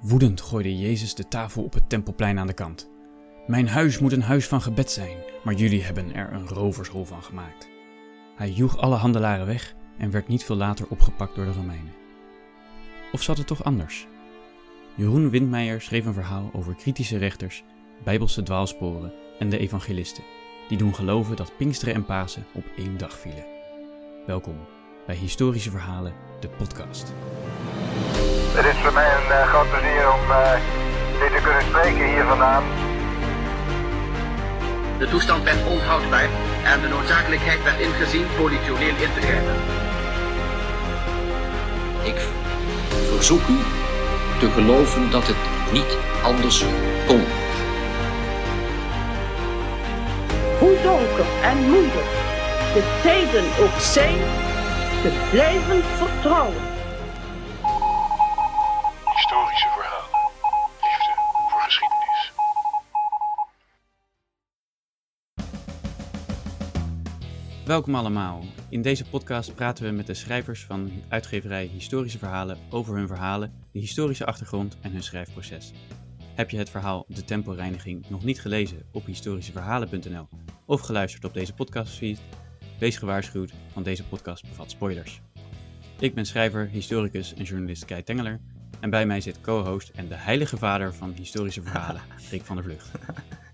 Woedend gooide Jezus de tafel op het tempelplein aan de kant. Mijn huis moet een huis van gebed zijn, maar jullie hebben er een rovershol van gemaakt. Hij joeg alle handelaren weg en werd niet veel later opgepakt door de Romeinen. Of zat het toch anders? Jeroen Windmeijer schreef een verhaal over kritische rechters, bijbelse dwaalsporen en de evangelisten, die doen geloven dat Pinksteren en Pasen op één dag vielen. Welkom bij Historische Verhalen, de podcast. Het is voor mij een uh, groot plezier om uh, dit te kunnen spreken hier vandaan. De toestand werd onhoudbaar en de noodzakelijkheid werd ingezien politioneel in te grijpen. Ik verzoek u te geloven dat het niet anders kon. Hoe donker en moeilijk de tijden ook zijn, te blijven vertrouwen. Welkom allemaal. In deze podcast praten we met de schrijvers van uitgeverij Historische Verhalen over hun verhalen, de historische achtergrond en hun schrijfproces. Heb je het verhaal De Temporeiniging nog niet gelezen op historischeverhalen.nl of geluisterd op deze podcastfeed? Wees gewaarschuwd, want deze podcast bevat spoilers. Ik ben schrijver, historicus en journalist Kai Tengeler en bij mij zit co-host en de heilige vader van historische verhalen, Rick van der Vlucht.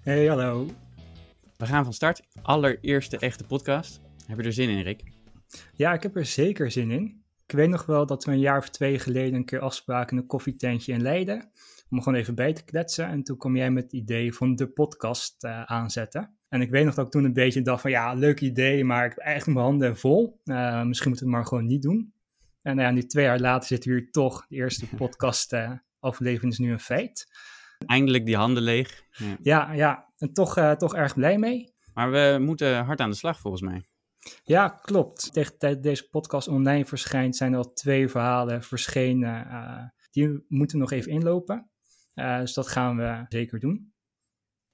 Hey, hallo. We gaan van start. Allereerste echte podcast. Heb je er zin in, Rick? Ja, ik heb er zeker zin in. Ik weet nog wel dat we een jaar of twee geleden een keer afspraken in een koffietentje in Leiden. Om gewoon even bij te kletsen. En toen kwam jij met het idee van de podcast uh, aanzetten. En ik weet nog dat ik toen een beetje dacht van ja, leuk idee, maar ik heb eigenlijk mijn handen vol. Uh, misschien moeten we het maar gewoon niet doen. En nou ja, nu twee jaar later zitten we hier toch. De eerste podcast uh, aflevering is nu een feit. Eindelijk die handen leeg. Ja, ja, ja. en toch, toch erg blij mee. Maar we moeten hard aan de slag volgens mij. Ja, klopt. Tegen tijd deze podcast online verschijnt, zijn er al twee verhalen verschenen. Uh, die moeten nog even inlopen. Uh, dus dat gaan we zeker doen.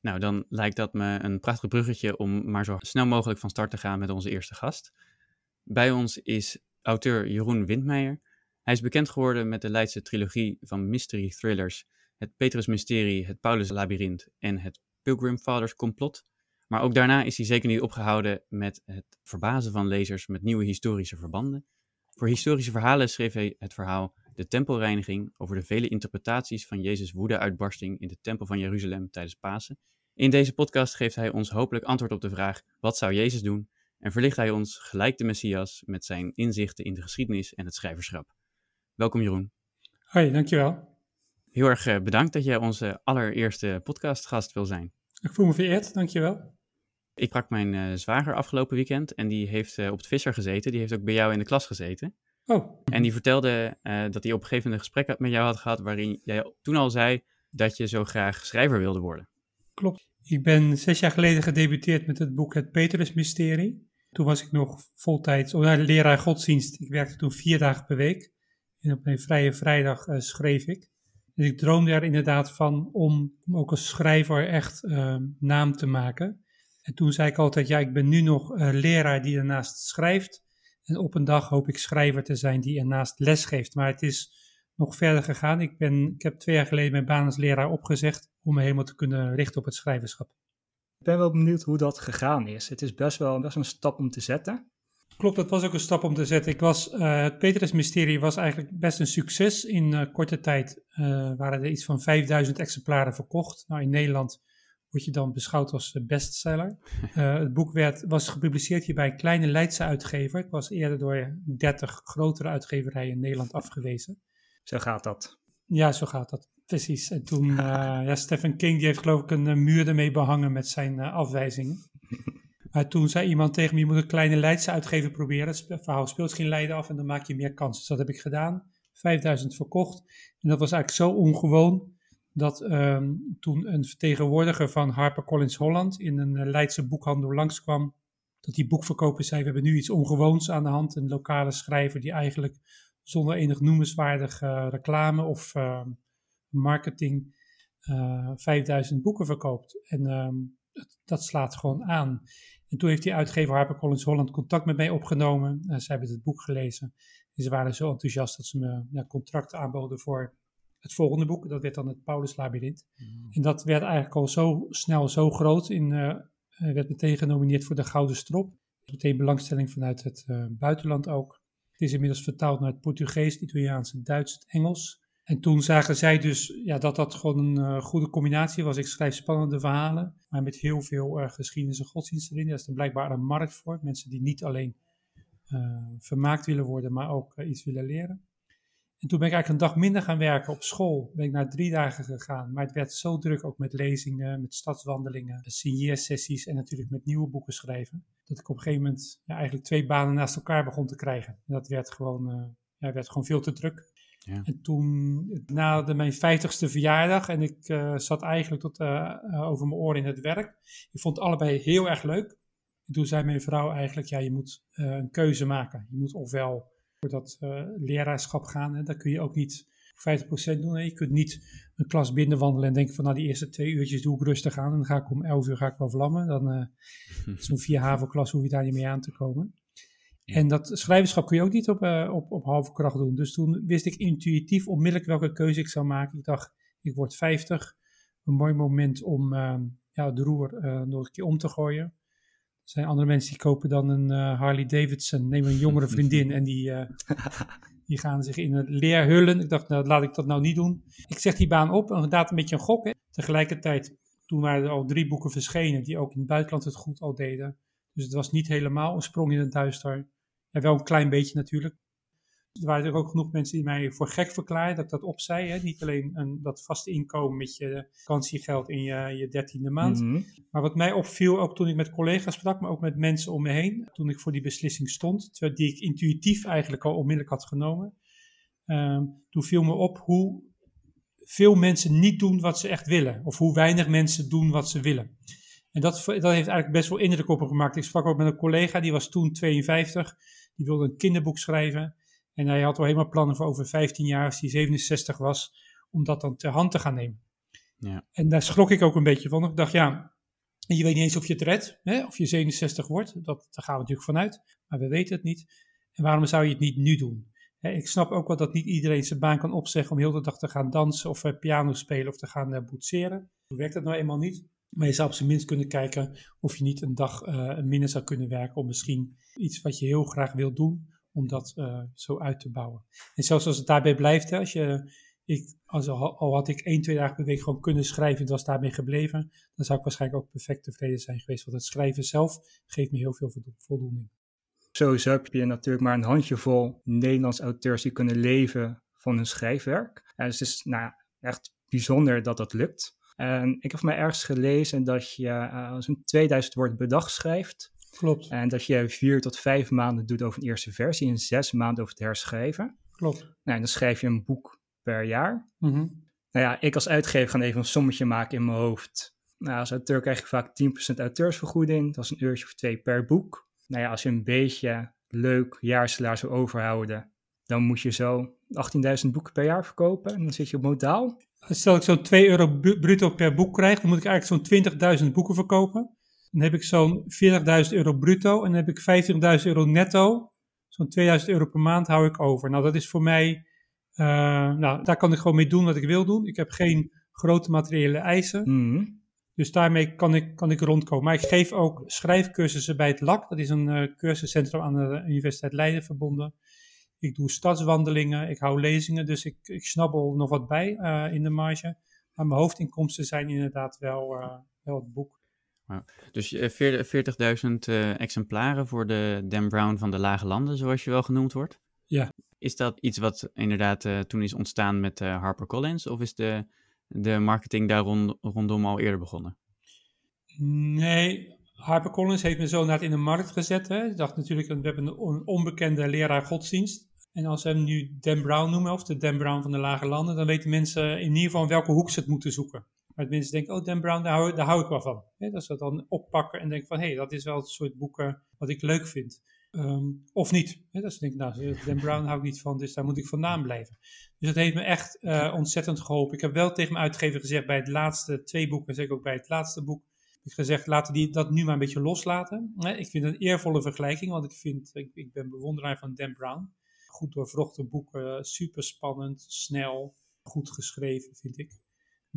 Nou, dan lijkt dat me een prachtig bruggetje om maar zo snel mogelijk van start te gaan met onze eerste gast. Bij ons is auteur Jeroen Windmeijer. Hij is bekend geworden met de Leidse trilogie van mystery thrillers Het Petrus Mysterie, Het Paulus Labyrinth en Het Pilgrim Fathers Complot. Maar ook daarna is hij zeker niet opgehouden met het verbazen van lezers met nieuwe historische verbanden. Voor historische verhalen schreef hij het verhaal De Tempelreiniging over de vele interpretaties van Jezus' woedeuitbarsting in de Tempel van Jeruzalem tijdens Pasen. In deze podcast geeft hij ons hopelijk antwoord op de vraag: wat zou Jezus doen? En verlicht hij ons gelijk de Messias met zijn inzichten in de geschiedenis en het schrijverschap. Welkom Jeroen. Hoi, dankjewel. Heel erg bedankt dat jij onze allereerste podcastgast wil zijn. Ik voel me vereerd, dankjewel. Ik sprak mijn uh, zwager afgelopen weekend en die heeft uh, op het Visser gezeten. Die heeft ook bij jou in de klas gezeten. Oh. En die vertelde uh, dat hij op een gegeven moment een gesprek met jou had gehad waarin jij toen al zei dat je zo graag schrijver wilde worden. Klopt. Ik ben zes jaar geleden gedebuteerd met het boek Het Petrus Mysterie. Toen was ik nog voltijds oh, leraar godsdienst. Ik werkte toen vier dagen per week. En op mijn vrije vrijdag schreef ik. Dus ik droomde er inderdaad van om, om ook als schrijver echt uh, naam te maken. En toen zei ik altijd, ja, ik ben nu nog uh, leraar die ernaast schrijft. En op een dag hoop ik schrijver te zijn die ernaast les geeft. Maar het is nog verder gegaan. Ik, ben, ik heb twee jaar geleden mijn baan als leraar opgezegd om me helemaal te kunnen richten op het schrijverschap. Ik ben wel benieuwd hoe dat gegaan is. Het is best wel, best wel een stap om te zetten. Klopt, dat was ook een stap om te zetten. Ik was, uh, het Petrus-mysterie was eigenlijk best een succes. In uh, korte tijd uh, waren er iets van 5000 exemplaren verkocht. Nou, in Nederland word je dan beschouwd als bestseller. het boek werd, was gepubliceerd hier bij een kleine Leidse uitgever. Het was eerder door 30 grotere uitgeverijen in Nederland afgewezen. Zo gaat dat. Ja, zo gaat dat. Precies. En toen, ja, Stephen King die heeft geloof ik een muur ermee behangen met zijn afwijzingen. Maar toen zei iemand tegen me, je moet een kleine Leidse uitgever proberen. Het verhaal speelt geen Leiden af en dan maak je meer kans. Dus dat heb ik gedaan. 5000 verkocht. En dat was eigenlijk zo ongewoon dat um, toen een vertegenwoordiger van HarperCollins Holland in een uh, Leidse boekhandel langskwam. Dat die boekverkoper zei, we hebben nu iets ongewoons aan de hand. Een lokale schrijver die eigenlijk zonder enig noemenswaardig uh, reclame of uh, marketing 5000 boeken verkoopt. En um, dat slaat gewoon aan. En toen heeft die uitgever HarperCollins Holland contact met mij opgenomen. Uh, ze hebben het boek gelezen. En ze waren zo enthousiast dat ze me ja, contract aanboden voor het volgende boek. Dat werd dan het Paulus Labyrinth. En dat werd eigenlijk al zo snel zo groot. In, eh, eh, werd meteen genomineerd voor de Gouden Strop. Meteen belangstelling vanuit het eh, buitenland ook. Het is inmiddels vertaald naar het Portugees, het Italiaans, het Duits, het Engels. En toen zagen zij dus ja, dat dat gewoon een goede combinatie was. Ik schrijf spannende verhalen, maar met heel veel geschiedenis en godsdienst erin. Daar is er blijkbaar een markt voor. Mensen die niet alleen vermaakt willen worden, maar ook iets willen leren. En toen ben ik eigenlijk een dag minder gaan werken op school. Ben ik naar drie dagen gegaan. Maar het werd zo druk, ook met lezingen, met stadswandelingen, signeersessies en natuurlijk met nieuwe boeken schrijven. Dat ik op een gegeven moment ja, eigenlijk twee banen naast elkaar begon te krijgen. En dat werd gewoon, eh, ja, werd gewoon veel te druk. Ja. En toen, na de, mijn vijftigste verjaardag, en ik eh, zat eigenlijk tot eh, over mijn oren in het werk. Ik vond het allebei heel erg leuk. En toen zei mijn vrouw eigenlijk, ja, je moet een keuze maken. Je moet ofwel voor dat eh, leraarschap gaan. Hè. Dat kun je ook niet 50% doen. Hè. Je kunt niet een klas binnenwandelen en denken van, nou, die eerste twee uurtjes doe ik rustig aan. En dan ga ik om 11 uur ga ik wel vlammen. Dan eh zo'n vier HAVO-klas hoef je daar niet mee aan te komen. En dat schrijverschap kun je ook niet op, eh, op, op halve kracht doen. Dus toen wist ik intuïtief onmiddellijk welke keuze ik zou maken. Ik dacht, ik word 50. Een mooi moment om eh, ja, het roer nog een keer om te gooien. Er zijn andere mensen die kopen dan een eh, Harley Davidson, nemen een jongere vriendin en die, eh, die gaan zich in het leer hullen. Ik dacht, nou laat ik dat nou niet doen. Ik zeg die baan op, inderdaad een beetje een gok. Hè. Tegelijkertijd, toen waren er al drie boeken verschenen die ook in het buitenland het goed al deden. Dus het was niet helemaal een sprong in het duister. Ja, wel een klein beetje natuurlijk. Er waren er ook genoeg mensen die mij voor gek verklaarden dat ik dat opzij. Hè? Niet alleen een, dat vaste inkomen met je vakantiegeld in je, je dertiende maand. Mhm. Maar wat mij opviel, ook toen ik met collega's sprak, maar ook met mensen om me heen, toen ik voor die beslissing stond, die ik intuïtief eigenlijk al onmiddellijk had genomen, ehm, toen viel me op hoe veel mensen niet doen wat ze echt willen. Of hoe weinig mensen doen wat ze willen. En dat, dat heeft eigenlijk best wel indruk op me gemaakt. Ik sprak ook met een collega, die was toen 52, die wilde een kinderboek schrijven. En hij had al helemaal plannen voor over 15 jaar, als hij 67 was, om dat dan ter hand te gaan nemen. Ja. En daar schrok ik ook een beetje van. Ik dacht, ja, je weet niet eens of je het redt, hè? of je 67 wordt. Dat, daar gaan we natuurlijk vanuit, maar we weten het niet. En waarom zou je het niet nu doen? Hè, ik snap ook wel dat niet iedereen zijn baan kan opzeggen om heel de dag te gaan dansen of eh, piano spelen of te gaan eh, boetseren. Werkt dat nou eenmaal niet. Maar je zou op zijn minst kunnen kijken of je niet een dag eh, minder zou kunnen werken om misschien iets wat je heel graag wil doen, om dat eh, zo uit te bouwen. En zelfs als het daarbij blijft, als je, ik, als al, had ik één, twee dagen per week gewoon kunnen schrijven en het was daarmee gebleven, dan zou ik waarschijnlijk ook perfect tevreden zijn geweest. Want het schrijven zelf geeft me heel veel voldo- voldoening. Sowieso heb je natuurlijk maar een handjevol Nederlandse auteurs die kunnen leven van hun schrijfwerk. En dus het is nou, echt bijzonder dat dat lukt. En ik heb mij ergens gelezen dat je uh, zo'n 2000 woorden per dag schrijft. Klopt, En dat je vier tot vijf maanden doet over een eerste versie en zes maanden over het herschrijven. klopt. Nou, en dan schrijf je een boek per jaar. Mhm. Nou ja, ik als uitgever ga even een sommetje maken in mijn hoofd. Nou, als auteur krijg je vaak 10% auteursvergoeding. Dat is een uurtje of twee per boek. Nou ja, als je een beetje leuk jaarsalaris wil overhouden, dan moet je zo 18.000 boeken per jaar verkopen. En dan zit je op modaal. Stel ik zo'n 2 euro bruto per boek krijg, dan moet ik eigenlijk zo'n 20.000 boeken verkopen. Dan heb ik zo'n 40.000 euro bruto en dan heb ik 15.000 euro netto. Zo'n 2000 euro per maand hou ik over. Nou, dat is voor mij, eh, nou, daar kan ik gewoon mee doen wat ik wil doen. Ik heb geen grote materiële eisen. Mhm. Dus daarmee kan ik, kan ik rondkomen. Maar ik geef ook schrijfcursussen bij het LAK. Dat is een eh, cursuscentrum aan de Universiteit Leiden verbonden. Ik doe stadswandelingen, ik hou lezingen, dus ik, ik snabbel nog wat bij eh, in de marge. Maar mijn hoofdinkomsten zijn inderdaad wel, wel het boek. Dus eh, veer- 40.000 eh, exemplaren voor de Dan Brown van de Lage Landen, zoals je wel genoemd wordt. Ja. Is dat iets wat inderdaad eh, toen is ontstaan met eh, HarperCollins? Of is de, de marketing daar rond- rondom al eerder begonnen? Nee, HarperCollins heeft me zo net in de markt gezet. Hè. Ik dacht natuurlijk, we hebben een on- onbekende leraar godsdienst. En als ze hem nu Dan Brown noemen, of de Dan Brown van de Lage Landen, dan weten mensen in ieder geval in welke hoek ze het moeten zoeken. Maar mensen denken, oh Dan Brown, daar hou, daar hou ik wel van. Dat ze dat dan oppakken en denken van, hé, hey, dat is wel het soort boeken wat ik leuk vind. Ehm, of niet. Dat ze denken, nou, Dan Brown hou ik niet van, dus daar moet ik vandaan blijven. Dus dat heeft me echt eh, ontzettend geholpen. Ik heb wel tegen mijn uitgever gezegd bij het laatste twee boeken, zeker ook bij het laatste boek, heb gezegd, laten die dat nu maar een beetje loslaten. Ik vind het een eervolle vergelijking, want ik, vind, ik, ik ben bewonderaar van Dan Brown. Goed doorvrochte boeken, super spannend, snel, goed geschreven, vind ik.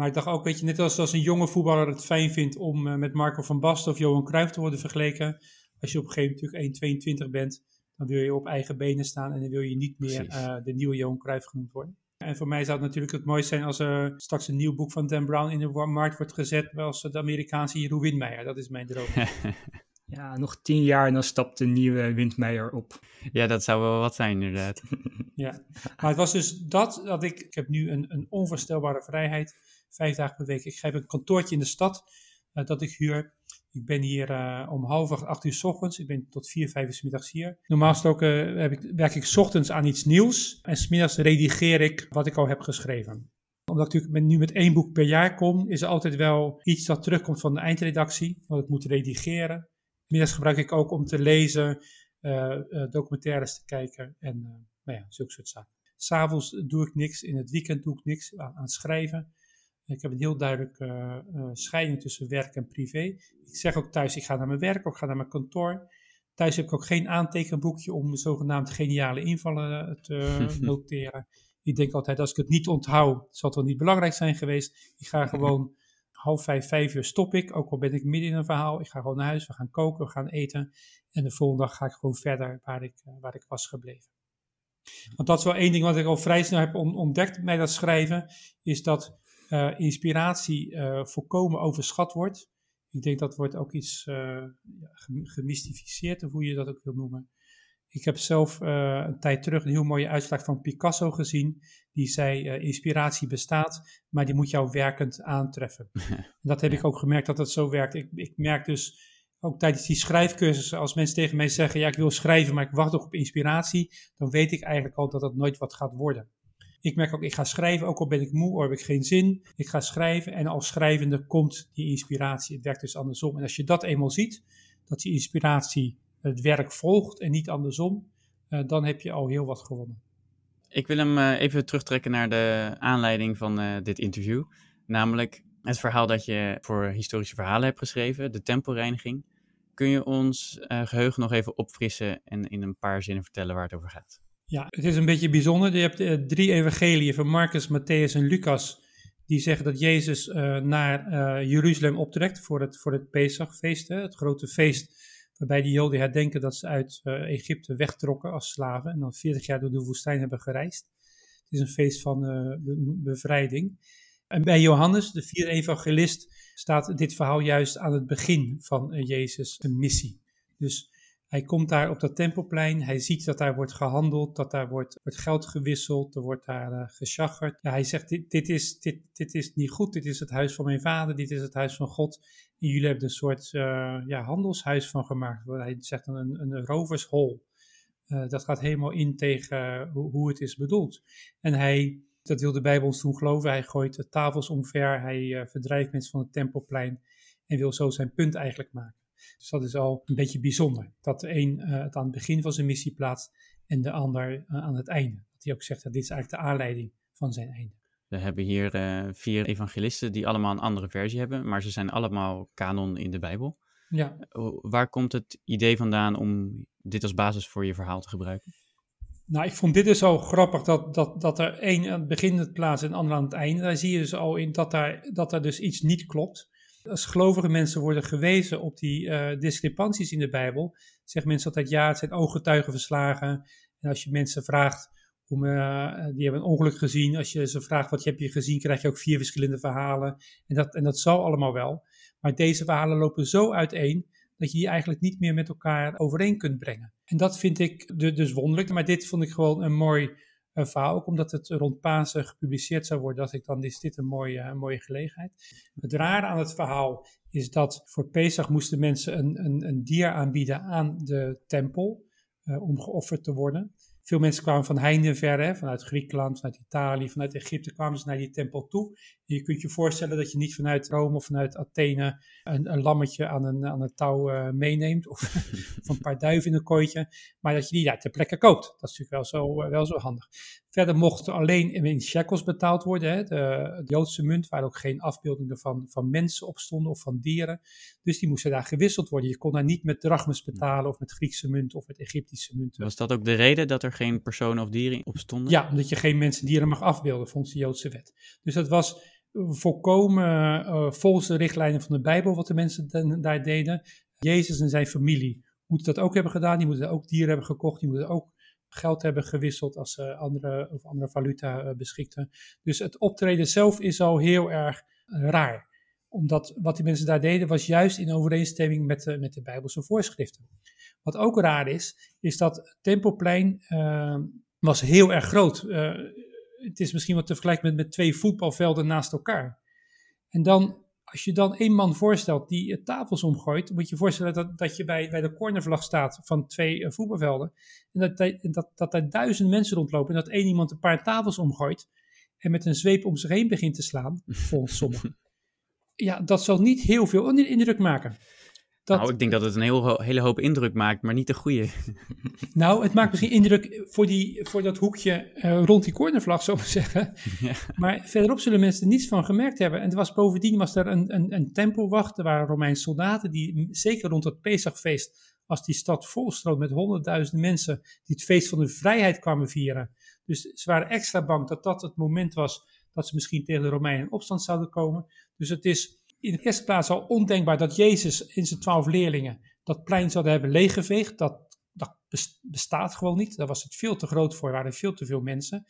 Maar ik dacht ook, weet je, net als, als een jonge voetballer het fijn vindt om eh, met Marco van Basten of Johan Cruijff te worden vergeleken. Als je op een gegeven moment natuurlijk 1,22 bent, dan wil je op eigen benen staan en dan wil je niet meer eh, de nieuwe Johan Cruijff genoemd worden. En voor mij zou het natuurlijk het mooiste zijn als er straks een nieuw boek van Dan Brown in de markt wordt gezet als de Amerikaanse Jeroen Windmeijer. Dat is mijn droom. Ja, nog tien jaar en dan stapt de nieuwe Windmeijer op. ja, dat zou wel wat zijn inderdaad. Ja, maar het was dus dat, dat ik, ik heb nu een, een onvoorstelbare vrijheid, vijf dagen per week. Ik heb een kantoortje in de stad eh, dat ik huur. Ik ben hier eh, om half acht, uur 's ochtends. Ik ben tot vier, vijf uur 's middags hier. Normaal gesproken heb ik, werk ik 's ochtends aan iets nieuws en 's middags redigeer ik wat ik al heb geschreven. Omdat ik nu met één boek per jaar kom, is er altijd wel iets dat terugkomt van de eindredactie, wat ik moet redigeren. Middags gebruik ik ook om te lezen, eh, eh, documentaires te kijken en eh, nou ja, zulke soort zaken. S'avonds doe ik niks, in het weekend doe ik niks aan, schrijven. Ik heb een heel duidelijke eh, eh, scheiding tussen werk en privé. Ik zeg ook thuis, ik ga naar mijn werk, of ik ga naar mijn kantoor. Thuis heb ik ook geen aantekenboekje om zogenaamd geniale invallen eh, te noteren. Ik denk altijd, als ik het niet onthoud, zal het wel niet belangrijk zijn geweest. Ik ga gewoon half vijf, vijf uur stop ik, ook al ben ik midden in een verhaal. Ik ga gewoon naar huis, we gaan koken, we gaan eten. En de volgende dag ga ik gewoon verder waar ik, waar ik was gebleven. Want dat is wel één ding wat ik al vrij snel heb on- ontdekt bij dat schrijven, is dat eh, inspiratie eh, volkomen overschat wordt. Ik denk dat wordt ook iets gem- gemystificeerd, of hoe je dat ook wil noemen. Ik heb zelf een tijd terug een heel mooie uitspraak van Picasso gezien. Die zei: Inspiratie bestaat, maar die moet jou werkend aantreffen. En dat heb ik ook gemerkt dat dat zo werkt. Ik, ik merk dus ook tijdens die schrijfcursussen, als mensen tegen mij zeggen: Ja, ik wil schrijven, maar ik wacht nog op inspiratie. Dan weet ik eigenlijk al dat dat nooit wat gaat worden. Ik merk ook, ik ga schrijven, ook al ben ik moe, of heb ik geen zin. Ik ga schrijven en als schrijvende komt die inspiratie. Het werkt dus andersom. En als je dat eenmaal ziet, dat die inspiratie het werk volgt en niet andersom, eh, dan heb je al heel wat gewonnen. Ik wil hem eh, even terugtrekken naar de aanleiding van eh, dit interview. Namelijk het verhaal dat je voor historische verhalen hebt geschreven, de tempelreiniging. Kun je ons eh, geheugen nog even opfrissen en in een paar zinnen vertellen waar het over gaat? Ja, het is een beetje bijzonder. Je hebt eh, drie evangeliën van Marcus, Matthäus en Lucas. Die zeggen dat Jezus eh, naar eh, Jeruzalem optrekt voor het, voor het Pesachfeest. Het grote feest waarbij de Joden herdenken dat ze uit Egypte wegtrokken als slaven. En dan 40 jaar door de woestijn hebben gereisd. Het is een feest van be- bevrijding. En bij Johannes, de vierde evangelist, staat dit verhaal juist aan het begin van Jezus' missie. Dus hij komt daar op dat tempelplein, hij ziet dat daar wordt gehandeld, dat daar wordt, geld gewisseld, er wordt daar uh. Ja, hij zegt, dit, dit, is, dit, dit is niet goed, dit is het huis van mijn vader, dit is het huis van God. En jullie hebben er een soort uh, ja, handelshuis van gemaakt. Hij zegt een, een rovershol. Uh, dat gaat helemaal in tegen hoe, het is bedoeld. En hij, dat wil de Bijbel ons geloven, hij gooit tafels omver, hij verdrijft mensen van het tempelplein en wil zo zijn punt eigenlijk maken. Dus dat is al een beetje bijzonder. Dat de een uh, het aan het begin van zijn missie plaatst en de ander uh, aan het einde. Dat hij ook zegt dat dit is eigenlijk de aanleiding van zijn einde. We hebben hier uh, vier evangelisten die allemaal een andere versie hebben, maar ze zijn allemaal kanon in de Bijbel. Ja. Waar komt het idee vandaan om dit als basis voor je verhaal te gebruiken? Nou, ik vond dit dus al grappig dat, dat, dat er één aan het begin het plaatst en de ander aan het einde. Daar zie je dus al in dat daar, dat er dus iets niet klopt. Als gelovige mensen worden gewezen op die uh, discrepanties in de Bijbel, zeggen mensen altijd ja, het zijn ooggetuigen verslagen. En als je mensen vraagt, om, uh, die hebben een ongeluk gezien, als je ze vraagt wat heb je gezien, krijg je ook vier verschillende verhalen. En dat, en dat zal allemaal wel. Maar deze verhalen lopen zo uiteen dat je die eigenlijk niet meer met elkaar overeen kunt brengen. En dat vind ik dus wonderlijk. Maar dit vond ik gewoon een mooi uh, verhaal. Ook omdat het rond Pasen gepubliceerd zou worden, dacht ik dan is dit een mooie, een mooie gelegenheid. Het rare aan het verhaal is dat voor Pesach moesten mensen een, een, een dier aanbieden aan de tempel uh, om geofferd te worden. Veel mensen kwamen van heinde verre, vanuit Griekenland, vanuit Italië, vanuit Egypte kwamen ze naar die tempel toe. En je kunt je voorstellen dat je niet vanuit Rome of vanuit Athene een, een lammetje aan een, aan een touw uh, meeneemt of, of een paar duiven in een kooitje, maar dat je die daar ter plekke koopt. Dat is natuurlijk wel zo, uh, wel zo handig. Verder mochten alleen in shekels betaald worden. Hè. De, de, Joodse munt, waar ook geen afbeeldingen van, van mensen op stonden of van dieren. Dus die moesten daar gewisseld worden. Je kon daar niet met drachmes betalen of met Griekse munt of met Egyptische munt. Was dat ook de reden dat er geen personen of dieren op stonden? Ja, omdat je geen mensen dieren mag afbeelden volgens de Joodse wet. Dus dat was volkomen uh, volgens de richtlijnen van de Bijbel wat de mensen daar deden. Jezus en zijn familie moeten dat ook hebben gedaan. Die moeten ook dieren hebben gekocht. Die moeten ook geld hebben gewisseld als ze andere, of andere valuta uh, beschikten. Dus het optreden zelf is al heel erg raar. Omdat wat die mensen daar deden was juist in overeenstemming met de, met de Bijbelse voorschriften. Wat ook raar is, is dat Tempelplein was heel erg groot het is misschien wat te vergelijken met, met twee voetbalvelden naast elkaar. En dan, als je dan één man voorstelt die tafels omgooit, moet je je voorstellen dat, dat je bij, bij de cornervlag staat van twee uh, voetbalvelden. En dat, dat, dat, dat daar duizenden mensen rondlopen en dat één iemand een paar tafels omgooit en met een zweep om zich heen begint te slaan, volgens sommigen. Ja, dat zal niet heel veel indruk maken. Dat, nou, ik denk dat het een heel, hele hoop indruk maakt, maar niet de goede. Nou, het maakt misschien indruk voor, die, voor dat hoekje uh, rond die cornervlag, zo maar zeggen. Ja. Maar verderop zullen mensen er niets van gemerkt hebben. En er was, bovendien was er een, een, een tempelwacht, er waren Romeinse soldaten die zeker rond het Pesachfeest, als die stad volstroot met honderdduizenden mensen, die het feest van de vrijheid kwamen vieren. Dus ze waren extra bang dat dat het moment was dat ze misschien tegen de Romeinen in opstand zouden komen. Dus het is in de eerste plaats al ondenkbaar dat Jezus in zijn twaalf leerlingen dat plein zouden hebben leeggeveegd. Dat, dat bestaat gewoon niet. Daar was het veel te groot voor, er waren veel te veel mensen.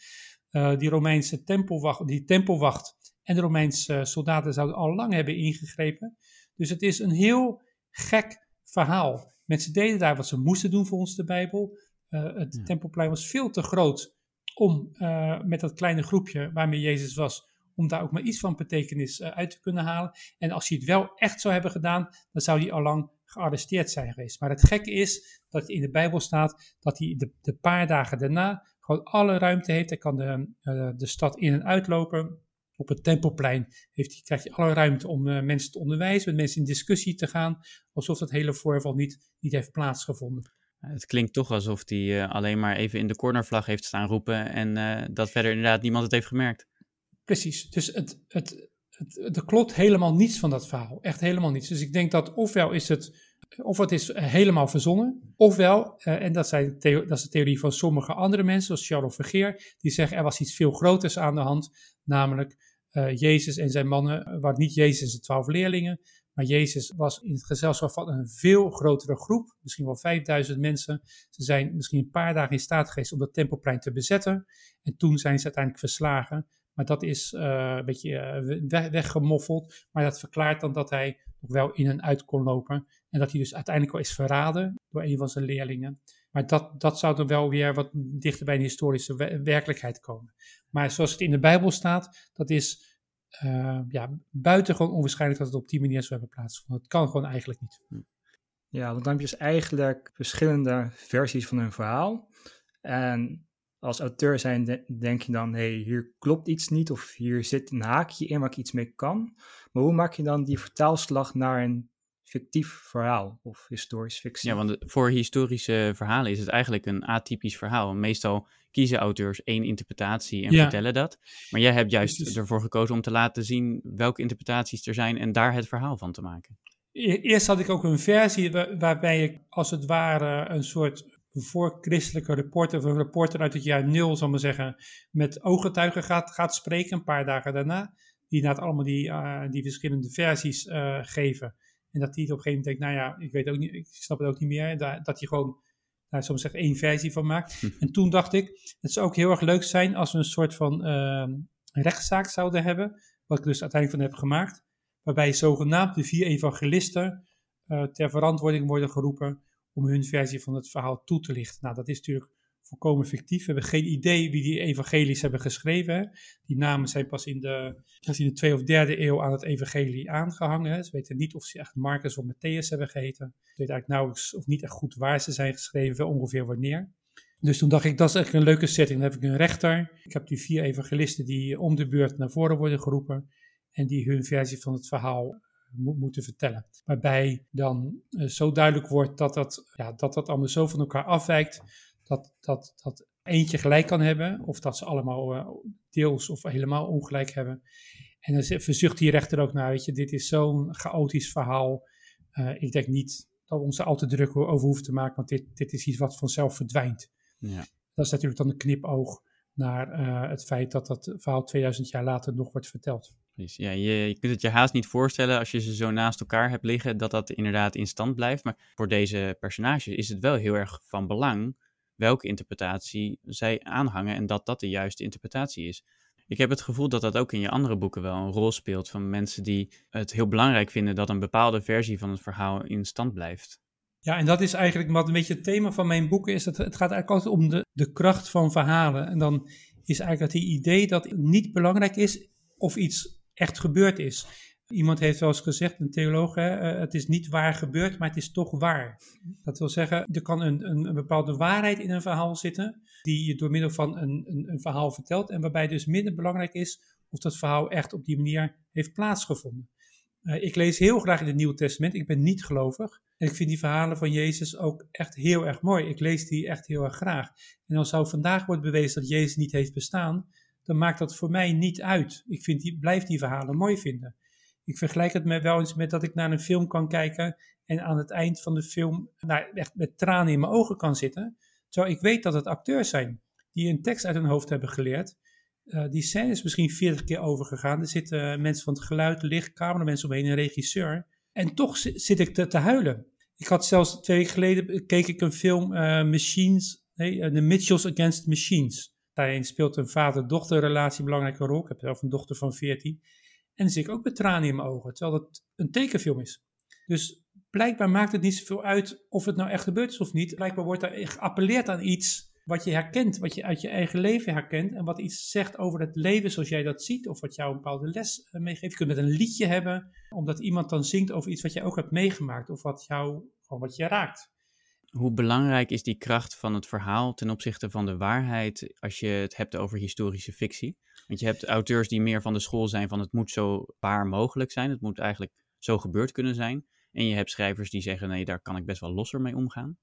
Uh, die Romeinse tempelwacht, die tempelwacht en de Romeinse soldaten zouden al lang hebben ingegrepen. Dus het is een heel gek verhaal. Mensen deden daar wat ze moesten doen volgens de Bijbel. Uh, het ja. tempelplein was veel te groot om uh, met dat kleine groepje waarmee Jezus was, om daar ook maar iets van betekenis uh, uit te kunnen halen. En als hij het wel echt zou hebben gedaan, dan zou hij al lang gearresteerd zijn geweest. Maar het gekke is dat in de Bijbel staat dat hij de, de paar dagen daarna gewoon alle ruimte heeft. Hij kan de, uh, de stad in en uitlopen. Op het tempelplein heeft hij, krijg je alle ruimte om uh, mensen te onderwijzen, met mensen in discussie te gaan, alsof dat hele voorval niet, niet heeft plaatsgevonden. Het klinkt toch alsof hij alleen maar even in de cornervlag heeft staan roepen en dat verder inderdaad niemand het heeft gemerkt. Precies, dus het, het, het, er klopt helemaal niets van dat verhaal. Echt helemaal niets. Dus ik denk dat ofwel is het, of het is helemaal verzonnen, ofwel, uh, en dat, zijn dat is de theorie van sommige andere mensen, zoals Charles Vergeer, die zeggen er was iets veel groters aan de hand, namelijk uh, Jezus en zijn mannen, waar niet Jezus en zijn twaalf leerlingen, maar Jezus was in het gezelschap van een veel grotere groep, misschien wel 5000 mensen. Ze zijn misschien een paar dagen in staat geweest om dat tempelplein te bezetten. En toen zijn ze uiteindelijk verslagen. Maar dat is uh, een beetje weg, weggemoffeld. Maar dat verklaart dan dat hij nog wel in en uit kon lopen. En dat hij dus uiteindelijk wel is verraden door een van zijn leerlingen. Maar dat, dat zou dan wel weer wat dichter bij een historische werkelijkheid komen. Maar zoals het in de Bijbel staat, dat is uh, ja, buitengewoon onwaarschijnlijk dat het op die manier zou hebben plaatsgevonden. Het kan gewoon eigenlijk niet. Ja, want dan heb je dus eigenlijk verschillende versies van een verhaal. En als auteur zijn denk je dan, hé, hey, hier klopt iets niet of hier zit een haakje in waar ik iets mee kan. Maar hoe maak je dan die vertaalslag naar een fictief verhaal of historisch fictie? Ja, want voor historische verhalen is het eigenlijk een atypisch verhaal. Meestal kiezen auteurs één interpretatie en ja. vertellen dat. Maar jij hebt juist dus... ervoor gekozen om te laten zien welke interpretaties er zijn en daar het verhaal van te maken. E-, eerst had ik ook een versie waarbij ik als het ware een soort voor-christelijke reporter of een reporter uit het jaar nul, zal maar zeggen, met ooggetuigen gaat, gaat spreken, een paar dagen daarna. Die inderdaad allemaal die, uh, die verschillende versies uh, geven. En dat die op een gegeven moment denkt, nou ja, ik weet ook niet, ik snap het ook niet meer. Dat, dat hij gewoon, nou, soms zeggen, één versie van maakt. Hm. En toen dacht ik, het zou ook heel erg leuk zijn als we een soort van uh, rechtszaak zouden hebben. Wat ik dus uiteindelijk van heb gemaakt. Waarbij zogenaamd de vier evangelisten ter verantwoording worden geroepen om hun versie van het verhaal toe te lichten. Nou, dat is natuurlijk volkomen fictief. We hebben geen idee wie die evangelies hebben geschreven. Die namen zijn pas in de, pas in de of derde eeuw aan het evangelie aangehangen. Ze weten niet of ze echt Marcus of Matthäus hebben geheten. Ze weten eigenlijk nauwelijks of niet echt goed waar ze zijn geschreven, wel ongeveer wanneer. Dus toen dacht ik, dat is echt een leuke setting. Dan heb ik een rechter. Ik heb die vier evangelisten die om de beurt naar voren worden geroepen. En die hun versie van het verhaal mo moeten vertellen. Waarbij dan uh, zo duidelijk wordt dat dat, ja, dat dat allemaal zo van elkaar afwijkt, dat, dat, dat eentje gelijk kan hebben, of dat ze allemaal eh, deels of helemaal ongelijk hebben. En dan verzucht die rechter ook naar, weet je, dit is zo'n chaotisch verhaal. Eh, ik denk niet dat we ons er al te druk over hoeven te maken, want dit, dit is iets wat vanzelf verdwijnt. Ja. Dat is natuurlijk dan een knipoog naar eh, het feit dat dat verhaal 2000 jaar later nog wordt verteld. Ja, je, je kunt het je haast niet voorstellen als je ze zo naast elkaar hebt liggen, dat dat inderdaad in stand blijft. Maar voor deze personages is het wel heel erg van belang welke interpretatie zij aanhangen en dat dat de juiste interpretatie is. Ik heb het gevoel dat dat ook in je andere boeken wel een rol speelt van mensen die het heel belangrijk vinden dat een bepaalde versie van het verhaal in stand blijft. Ja, en dat is eigenlijk wat een beetje het thema van mijn boeken is. Dat het gaat eigenlijk altijd om de, de kracht van verhalen. En dan is eigenlijk het idee dat niet belangrijk is of iets echt gebeurd is. Iemand heeft wel eens gezegd, een theoloog, eh, het is niet waar gebeurd, maar het is toch waar. Dat wil zeggen, er kan een, een, bepaalde waarheid in een verhaal zitten, die je door middel van een, een, een verhaal vertelt, en waarbij dus minder belangrijk is of dat verhaal echt op die manier heeft plaatsgevonden. Uh, ik lees heel graag in het Nieuwe Testament, ik ben niet gelovig, en ik vind die verhalen van Jezus ook echt heel erg mooi. Ik lees die echt heel erg graag. En als zou vandaag wordt bewezen dat Jezus niet heeft bestaan, dan maakt dat voor mij niet uit. Ik vind die, blijf die verhalen mooi vinden. Ik vergelijk het met wel eens met dat ik naar een film kan kijken en aan het eind van de film nou, echt met tranen in mijn ogen kan zitten. Terwijl ik weet dat het acteurs zijn die een tekst uit hun hoofd hebben geleerd. Uh, die scène is misschien 40 keer overgegaan. Er zitten mensen van het geluid, licht, cameramensen omheen, een regisseur. En toch zit ik te, te, huilen. Ik had zelfs twee weken geleden keek ik een film, uh, Machines, nee, The Mitchells Against Machines. Daarin speelt een vader-dochter relatie een belangrijke rol. Ik heb zelf een dochter van 14. En dan zie ik ook met tranen in mijn ogen, terwijl het een tekenfilm is. Dus blijkbaar maakt het niet zoveel uit of het nou echt gebeurd is of niet. Blijkbaar wordt er geappelleerd aan iets wat je herkent, wat je uit je eigen leven herkent en wat iets zegt over het leven zoals jij dat ziet of wat jou een bepaalde les eh, meegeeft. Je kunt met een liedje hebben, omdat iemand dan zingt over iets wat jij ook hebt meegemaakt of wat jou, gewoon wat je raakt. Hoe belangrijk is die kracht van het verhaal ten opzichte van de waarheid als je het hebt over historische fictie? Want je hebt auteurs die meer van de school zijn van het moet zo waar mogelijk zijn, het moet eigenlijk zo gebeurd kunnen zijn. En je hebt schrijvers die zeggen nee, daar kan ik best wel losser mee omgaan.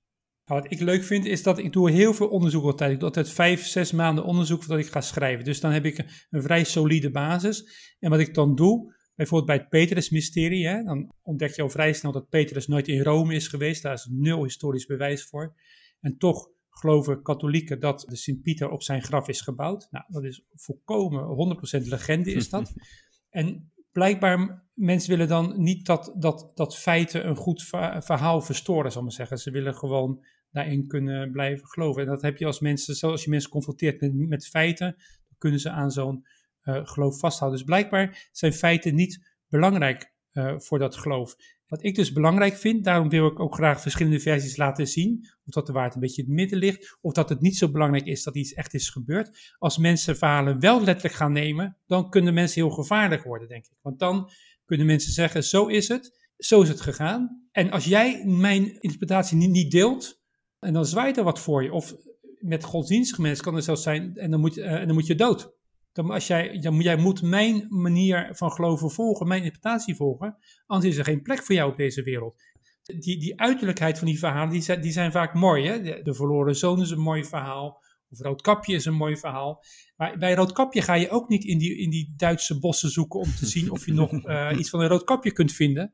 Nou, wat ik leuk vind is dat ik doe heel veel onderzoek altijd. Ik doe altijd vijf, zes maanden onderzoek voordat ik ga schrijven. Dus dan heb ik een, vrij solide basis. En wat ik dan doe, bijvoorbeeld bij het Petrus-mysterie, dan ontdek je al vrij snel dat Petrus nooit in Rome is geweest. Daar is nul historisch bewijs voor. En toch geloven katholieken dat de Sint-Pieter op zijn graf is gebouwd. Nou, dat is volkomen 100% legende is dat. en blijkbaar, mensen willen dan niet dat, dat, dat feiten een goed verhaal verstoren, zal ik maar zeggen. Ze willen gewoon daarin kunnen blijven geloven. En dat heb je als mensen, zoals je mensen confronteert met, met feiten, dan kunnen ze aan zo'n geloof vasthouden. Dus blijkbaar zijn feiten niet belangrijk uh, voor dat geloof. Wat ik dus belangrijk vind, daarom wil ik ook graag verschillende versies laten zien. Of dat de waarheid een beetje in het midden ligt, of dat het niet zo belangrijk is dat iets echt is gebeurd. Als mensen verhalen wel letterlijk gaan nemen, dan kunnen mensen heel gevaarlijk worden, denk ik. Want dan kunnen mensen zeggen, zo is het, zo is het gegaan. En als jij mijn interpretatie niet, niet deelt, en dan zwaait er wat voor je. Of met godsdienstige mensen kan het zelfs zijn, en dan moet, uh, en dan moet je dood. Dan als jij, dan, jij moet mijn manier van geloven volgen, mijn interpretatie volgen, anders is er geen plek voor jou op deze wereld. Die, die uiterlijkheid van die verhalen, die zijn, die zijn vaak mooi. Hè? De, de verloren zoon is een mooi verhaal. Of Roodkapje is een mooi verhaal. Maar bij Roodkapje ga je ook niet in die, in die Duitse bossen zoeken om te zien of je nog uh, iets van een Roodkapje kunt vinden.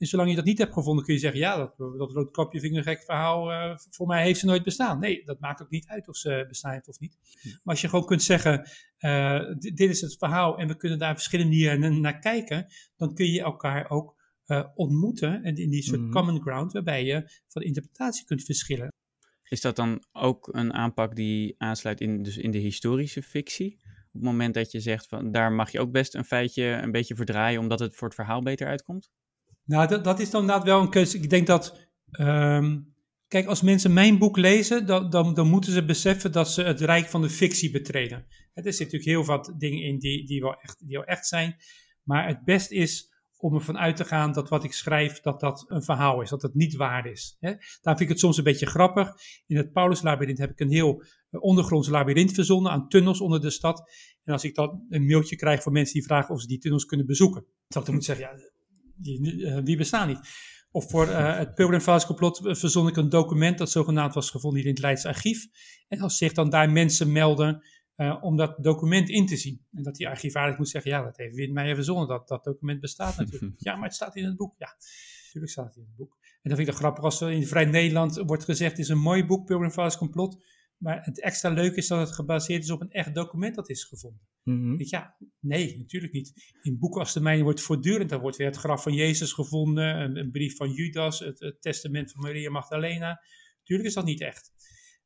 En zolang je dat niet hebt gevonden, kun je zeggen: ja, dat, dat roodkapje vind ik een gek verhaal. Uh, voor mij heeft ze nooit bestaan. Nee, dat maakt ook niet uit of ze bestaan heeft of niet. Maar als je gewoon kunt zeggen: uh, dit is het verhaal en we kunnen daar verschillende manieren naar kijken, dan kun je elkaar ook uh, ontmoeten. En in die soort mm. common ground, waarbij je van interpretatie kunt verschillen. Is dat dan ook een aanpak die aansluit in, dus in de historische fictie? Op het moment dat je zegt van daar mag je ook best een feitje een beetje verdraaien, omdat het voor het verhaal beter uitkomt? Nou, dat, dat is dan inderdaad wel een keuze. Ik denk dat. Um, kijk, als mensen mijn boek lezen, dan, dan, dan, moeten ze beseffen dat ze het rijk van de fictie betreden. er zitten natuurlijk heel wat dingen in die, die, wel echt, die wel echt zijn. Maar het best is om ervan uit te gaan dat wat ik schrijf, dat dat een verhaal is, dat het niet waar is. Hè? Daar vind ik het soms een beetje grappig. In het Pauluslabyrinth heb ik een heel eh, ondergronds labyrinth verzonnen aan tunnels onder de stad. En als ik dan een mailtje krijg van mensen die vragen of ze die tunnels kunnen bezoeken, dan moet zeggen, ja, die, uh, die bestaan niet. Of voor uh, het Pilgrim Fathers complot eh, verzon ik een document dat zogenaamd was gevonden hier in het Leids archief. En als zich dan daar mensen melden uh, om dat document in te zien. En dat die archivaris moet zeggen, ja, dat heeft mij verzonnen, dat, dat document bestaat natuurlijk. ja, maar het staat in het boek. Ja, natuurlijk staat het in het boek. En dat vind ik dan grappig als er in Vrij Nederland wordt gezegd, het is een mooi boek, Pilgrim Fathers complot. Maar het extra leuke is dat het gebaseerd is op een echt document dat is gevonden. Ik, ja, nee, natuurlijk niet. In boeken als de mijne wordt voortdurend, dan wordt weer het graf van Jezus gevonden, een, een brief van Judas, het, het testament van Maria Magdalena. Natuurlijk is dat niet echt.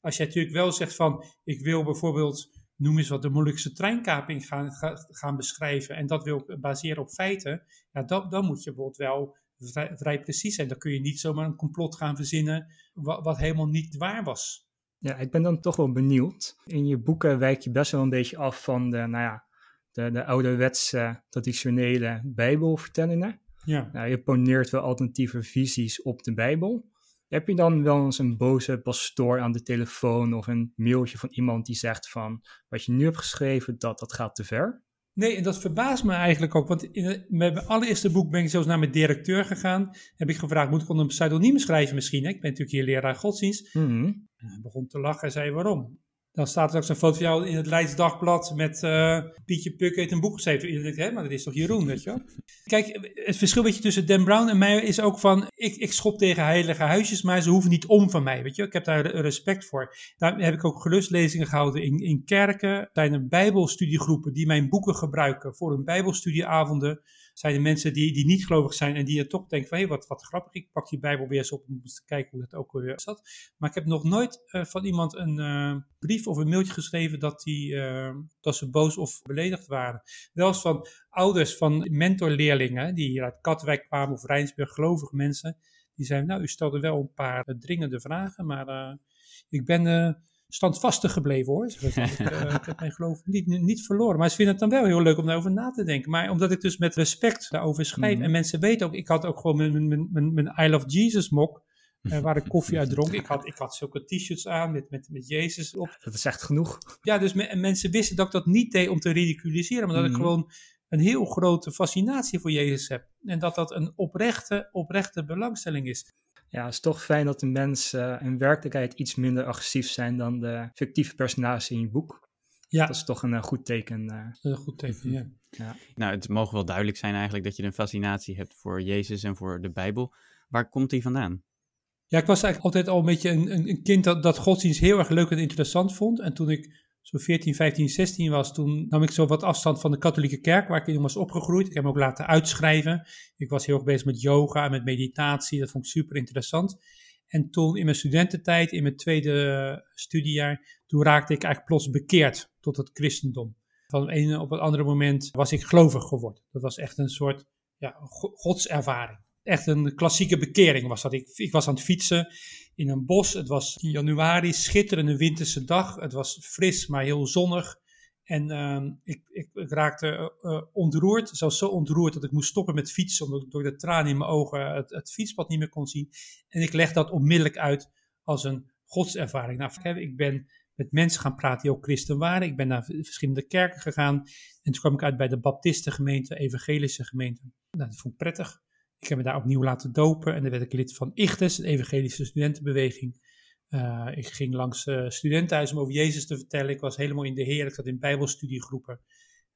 Als je natuurlijk wel zegt van, ik wil bijvoorbeeld, noem eens wat, de moeilijkste treinkaping gaan, ga- gaan beschrijven en dat wil ik baseren op feiten, ja, dan, dan moet je bijvoorbeeld wel vrij, vrij precies zijn. Dan kun je niet zomaar een complot gaan verzinnen wat, wat helemaal niet waar was. Ja, ik ben dan toch wel benieuwd. In je boeken wijk je best wel een beetje af van de, nou ja, de, de ouderwetse, traditionele Bijbelvertellingen. Ja. Nou, je poneert wel alternatieve visies op de Bijbel. Heb je dan wel eens een boze pastoor aan de telefoon of een mailtje van iemand die zegt van wat je nu hebt geschreven, dat, dat gaat te ver? Nee, en dat verbaast me eigenlijk ook. Want in mijn allereerste boek ben ik zelfs naar mijn directeur gegaan. Heb ik gevraagd, moet ik onder een pseudoniem schrijven misschien? Hè? Ik ben natuurlijk hier leraar godsdienst. Mhm. En hij begon te lachen en zei waarom? Dan staat er ook zo'n foto van jou in het Leids Dagblad met eh, Pietje Puk heeft een boek geschreven. Denkt, hè, maar dat is toch Jeroen, weet je wel? Kijk, het verschil beetje tussen Dan Brown en mij is ook van, ik, ik schop tegen heilige huisjes, maar ze hoeven niet om van mij, weet je? Ik heb daar re- respect voor. Daar heb ik ook gelustlezingen gehouden in, in kerken. Er zijn bijbelstudiegroepen die mijn boeken gebruiken voor hun bijbelstudieavonden. Zijn er mensen die, die niet gelovig zijn en die er toch denken van, hé, wat, wat grappig, ik pak die bijbel weer eens op om eens te kijken hoe dat ook weer zat. Maar ik heb nog nooit eh, van iemand een eh, brief of een mailtje geschreven dat, die, eh, dat ze boos of beledigd waren. Wel eens van ouders van mentorleerlingen die hier uit Katwijk kwamen of Rijnsburg, gelovige mensen. Die zeiden, nou, u stelde wel een paar dringende vragen, maar ik ben standvastig gebleven hoor. Ik, eh, ik heb mijn geloof niet, niet verloren. Maar ze vinden het dan wel heel leuk om daarover na te denken. Maar omdat ik dus met respect daarover schrijf. Mhm. En mensen weten ook, ik had ook gewoon mijn, mijn, mijn, mijn I Love Jesus mok. eh, waar ik koffie uit dronk. Ik had, ik had zulke t-shirts aan met, met, met Jezus op. Dat is echt genoeg. Ja, dus me- en mensen wisten dat ik dat niet deed om te ridiculiseren, maar dat ik Mhm. gewoon een heel grote fascinatie voor Jezus heb. En dat dat een oprechte, oprechte belangstelling is. Ja, het is toch fijn dat de mensen in werkelijkheid iets minder agressief zijn dan de fictieve personages in je boek. Ja, Dat is toch een eh, goed teken. eh. dat is een goed teken, ja. Nou, het mogen wel duidelijk zijn eigenlijk dat je een fascinatie hebt voor Jezus en voor de Bijbel. Waar komt die vandaan? Ja, ik was eigenlijk altijd al een beetje een, een, een kind dat, dat godsdienst heel erg leuk en interessant vond. En toen ik zo 14, 15, 16 was, toen nam ik zo wat afstand van de katholieke kerk, waar ik in was opgegroeid. Ik heb me ook laten uitschrijven. Ik was heel erg bezig met yoga en met meditatie. Dat vond ik super interessant. En toen in mijn studententijd, in mijn tweede studiejaar, toen raakte ik eigenlijk plots bekeerd tot het christendom. Van het ene op het andere moment was ik gelovig geworden. Dat was echt een soort ja, go- godservaring. Echt een klassieke bekering was dat. Ik, ik was aan het fietsen in een bos. Het was in januari, schitterende winterse dag. Het was fris, maar heel zonnig. En ehm, ik, ik, ik raakte eh, eh, ontroerd, zelfs zo ontroerd dat ik moest stoppen met fietsen, omdat ik door de tranen in mijn ogen het, het fietspad niet meer kon zien. En ik leg dat onmiddellijk uit als een godservaring. Nou, ik ben met mensen gaan praten die ook christen waren. Ik ben naar verschillende kerken gegaan. En toen kwam ik uit bij de baptistengemeente, evangelische gemeente. Nou, dat vond ik prettig. Ik heb me daar opnieuw laten dopen en dan werd ik lid van ICHTES, de evangelische studentenbeweging. Uh, ik ging langs uh, studentenhuizen om over Jezus te vertellen. Ik was helemaal in de Heer. Ik zat in bijbelstudiegroepen.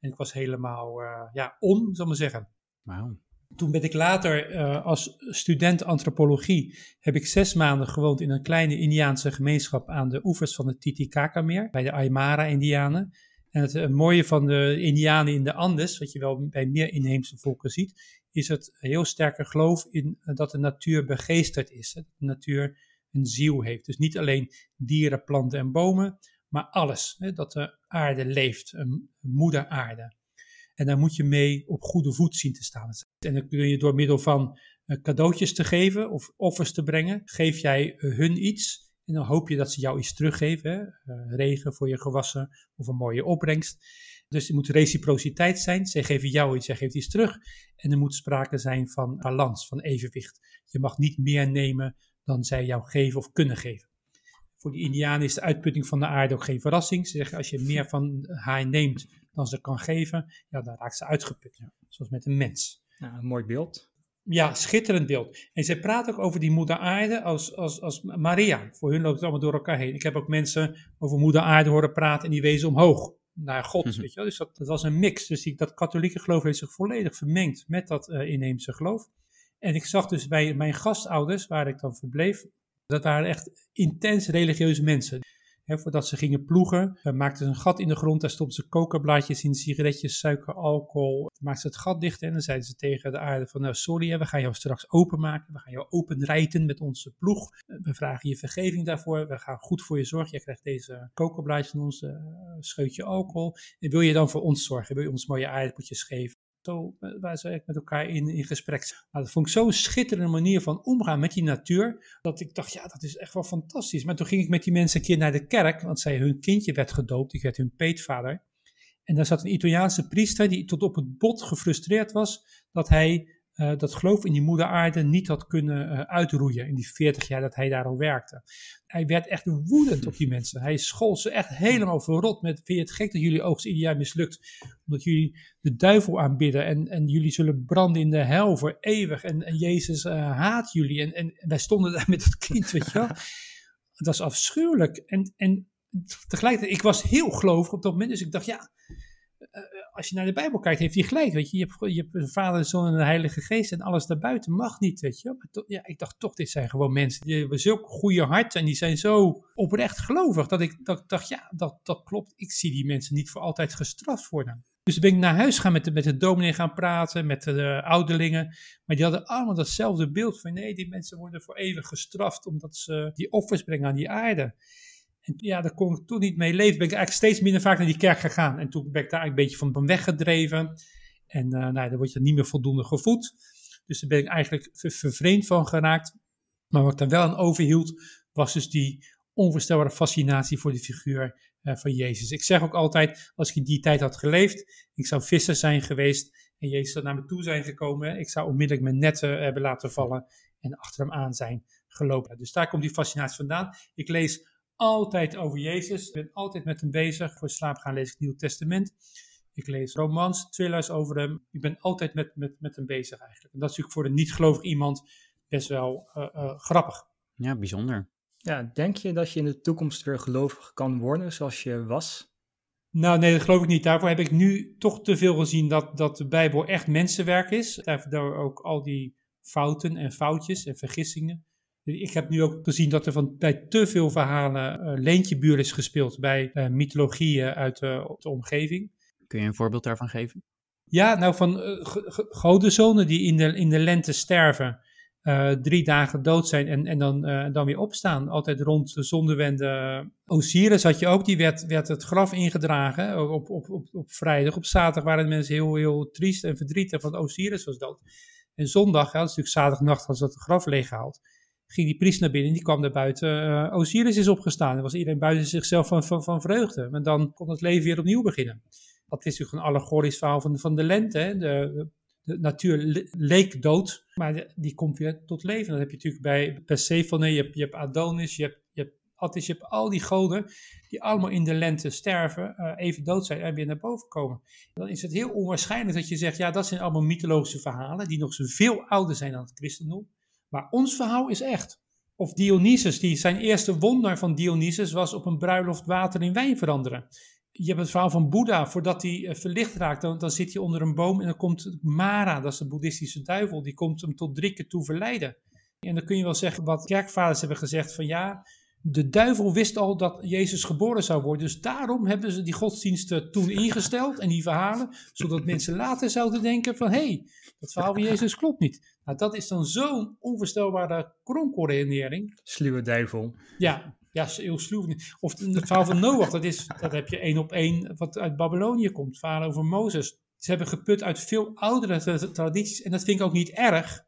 En ik was helemaal uh, ja, om, zal ik maar zeggen. Wauw. Toen ben ik later als student antropologie, heb ik zes maanden gewoond in een kleine Indiaanse gemeenschap aan de oevers van het Titicaca-meer, bij de Aymara-Indianen. En het mooie van de Indianen in de Andes, wat je wel bij meer inheemse volken ziet, is het heel sterke geloof in uh, dat de natuur begeesterd is. Dat de natuur een ziel heeft. Dus niet alleen dieren, planten en bomen, maar alles. Hè, dat de aarde leeft, een moeder aarde. En daar moet je mee op goede voet zien te staan. En dan kun je door middel van uh, cadeautjes te geven of offers te brengen, geef jij uh, hun iets. En dan hoop je dat ze jou iets teruggeven. Hè? Regen voor je gewassen of een mooie opbrengst. Dus er moet reciprociteit zijn. Zij geven jou iets, jij geeft iets terug. En er moet sprake zijn van balans, van evenwicht. Je mag niet meer nemen dan zij jou geven of kunnen geven. Voor die Indianen is de uitputting van de aarde ook geen verrassing. Ze zeggen als je meer van haar neemt dan ze kan geven, ja, dan raakt ze uitgeput. Ja. Zoals met een mens. Ja, een mooi beeld. Ja, schitterend beeld. En zij praat ook over die moeder aarde als, als, als Maria. Voor hun loopt het allemaal door elkaar heen. Ik heb ook mensen over moeder aarde horen praten en die wezen omhoog naar God. Mhm. weet je? Dus dat, dat was een mix. Dus die, dat katholieke geloof heeft zich volledig vermengd met dat eh, inheemse geloof. En ik zag dus bij mijn gastouders, waar ik dan verbleef, dat waren echt intens religieuze mensen. Voordat ze gingen ploegen, eh, maakten ze een gat in de grond, daar stopten ze kokerblaadjes in, sigaretjes, suiker, alcohol. Maakten ze het gat dicht en dan zeiden ze tegen de aarde van, nou sorry, we gaan jou straks openmaken, we gaan jou openrijten met onze ploeg. Eh, We vragen je vergeving daarvoor, we gaan goed voor je zorgen. Jij krijgt deze kokerblaadjes van ons, eh, scheutje alcohol. En wil je dan voor ons zorgen? Wil je ons mooie aardappeltjes geven? Zo eh, waren ze echt met elkaar in, in gesprek. Nou, dat vond ik zo'n schitterende manier van omgaan met die natuur. Dat ik dacht, ja, dat is echt wel fantastisch. Maar toen ging ik met die mensen een keer naar de kerk. Want zij, hun kindje werd gedoopt. Ik werd hun peetvader. En daar zat een Italiaanse priester die tot op het bot gefrustreerd was. Dat hij eh, dat geloof in die moeder aarde niet had kunnen eh, uitroeien. In die 40 jaar dat hij daar al werkte. Hij werd echt woedend op die mensen. Hij schold ze echt helemaal verrot met, vind je het gek dat jullie oogst ieder jaar mislukt? Omdat jullie de duivel aanbidden en, en jullie zullen branden in de hel voor eeuwig. En, en Jezus eh, haat jullie. En, en wij stonden daar met dat kind, weet je wel. Het was afschuwelijk. En, en tegelijkertijd, ik was heel gelovig op dat moment. Dus ik dacht, ja, als je naar de Bijbel kijkt, heeft hij gelijk. Weet je, je hebt, je een Vader, een Zoon en een Heilige Geest. En alles daarbuiten mag niet, weet je. Ja, ik dacht toch, dit zijn gewoon mensen die hebben zulk goede hart. En die zijn zo oprecht gelovig. Dat ik, dat dacht, ja, dat, dat klopt. Ik zie die mensen niet voor altijd gestraft worden. Dus ben ik naar huis gaan met de, met de dominee gaan praten, met de ouderlingen. Maar die hadden allemaal datzelfde beeld van nee, die mensen worden voor eeuwig gestraft omdat ze die offers brengen aan die aarde. Ja, daar kon ik toen niet mee leven. Ben ik eigenlijk steeds minder vaak naar die kerk gegaan. En toen ben ik daar een beetje van weggedreven. En eh nou, dan word je niet meer voldoende gevoed. Dus daar ben ik eigenlijk ver- vervreemd van geraakt. Maar wat ik daar wel aan overhield, was dus die onvoorstelbare fascinatie voor de figuur eh, van Jezus. Ik zeg ook altijd, als ik in die tijd had geleefd, ik zou visser zijn geweest en Jezus zou naar me toe zijn gekomen, ik zou onmiddellijk mijn netten hebben laten vallen en achter hem aan zijn gelopen. Dus daar komt die fascinatie vandaan. Ik lees altijd over Jezus, ik ben altijd met hem bezig. Voor slaap gaan lees ik het Nieuw Testament. Ik lees romans, thrillers over hem. Ik ben altijd met, met, met hem bezig eigenlijk. En dat is natuurlijk voor een niet-gelovig iemand best wel eh, eh, grappig. Ja, bijzonder. Ja, denk je dat je in de toekomst weer gelovig kan worden zoals je was? Nou, nee, dat geloof ik niet. Daarvoor heb ik nu toch te veel gezien dat, dat de Bijbel echt mensenwerk is. Daardoor ook al die fouten en foutjes en vergissingen. Ik heb nu ook gezien dat er van, bij te veel verhalen uh, leentjebuur is gespeeld bij uh, mythologieën uit uh, de omgeving. Kun je een voorbeeld daarvan geven? Ja, nou van godenzonen die in de, in de lente sterven, drie dagen dood zijn en, en dan, dan weer opstaan. Altijd rond de zonnewende. Osiris had je ook, die werd, werd het graf ingedragen op, op, op, op vrijdag. Op zaterdag waren de mensen heel, heel triest en verdrietig, want Osiris was dood. En zondag, ja, dat is natuurlijk zaterdagnacht, als dat het graf leeggehaald. Ging die priester naar binnen en die kwam daar buiten. Uh, Osiris is opgestaan. En was iedereen buiten zichzelf van, van, van vreugde. En dan kon het leven weer opnieuw beginnen. Dat is natuurlijk een allegorisch verhaal van, van de lente. Hè? De, de natuur leek dood, maar die komt weer tot leven. Dat heb je natuurlijk bij Persephone, je hebt, je hebt Adonis, je hebt, je hebt Attis, je hebt al die goden die allemaal in de lente sterven, uh, even dood zijn en weer naar boven komen. Dan is het heel onwaarschijnlijk dat je zegt, ja, dat zijn allemaal mythologische verhalen die nog zoveel ouder zijn dan het christendom. Maar ons verhaal is echt. Of Dionysus, die zijn eerste wonder van Dionysus was op een bruiloft water in wijn veranderen je hebt het verhaal van Boeddha, voordat hij uh, verlicht raakt, dan, dan zit hij onder een boom en dan komt Mara, dat is de boeddhistische duivel, die komt hem tot drinken toe verleiden. En dan kun je wel zeggen wat kerkvaders hebben gezegd van ja, de duivel wist al dat Jezus geboren zou worden, dus daarom hebben ze die godsdiensten toen ingesteld en die verhalen, zodat mensen later zouden denken van hé, hey, dat verhaal van Jezus klopt niet. Nou, dat is dan zo'n onvoorstelbare kronkelredenering. Sluwe duivel. Ja, ja, heel sluw. Of het verhaal van Noach, dat, is, dat heb je één op één wat uit Babylonië komt. Verhaal over Mozes. Ze hebben geput uit veel oudere tradities. En dat vind ik ook niet erg.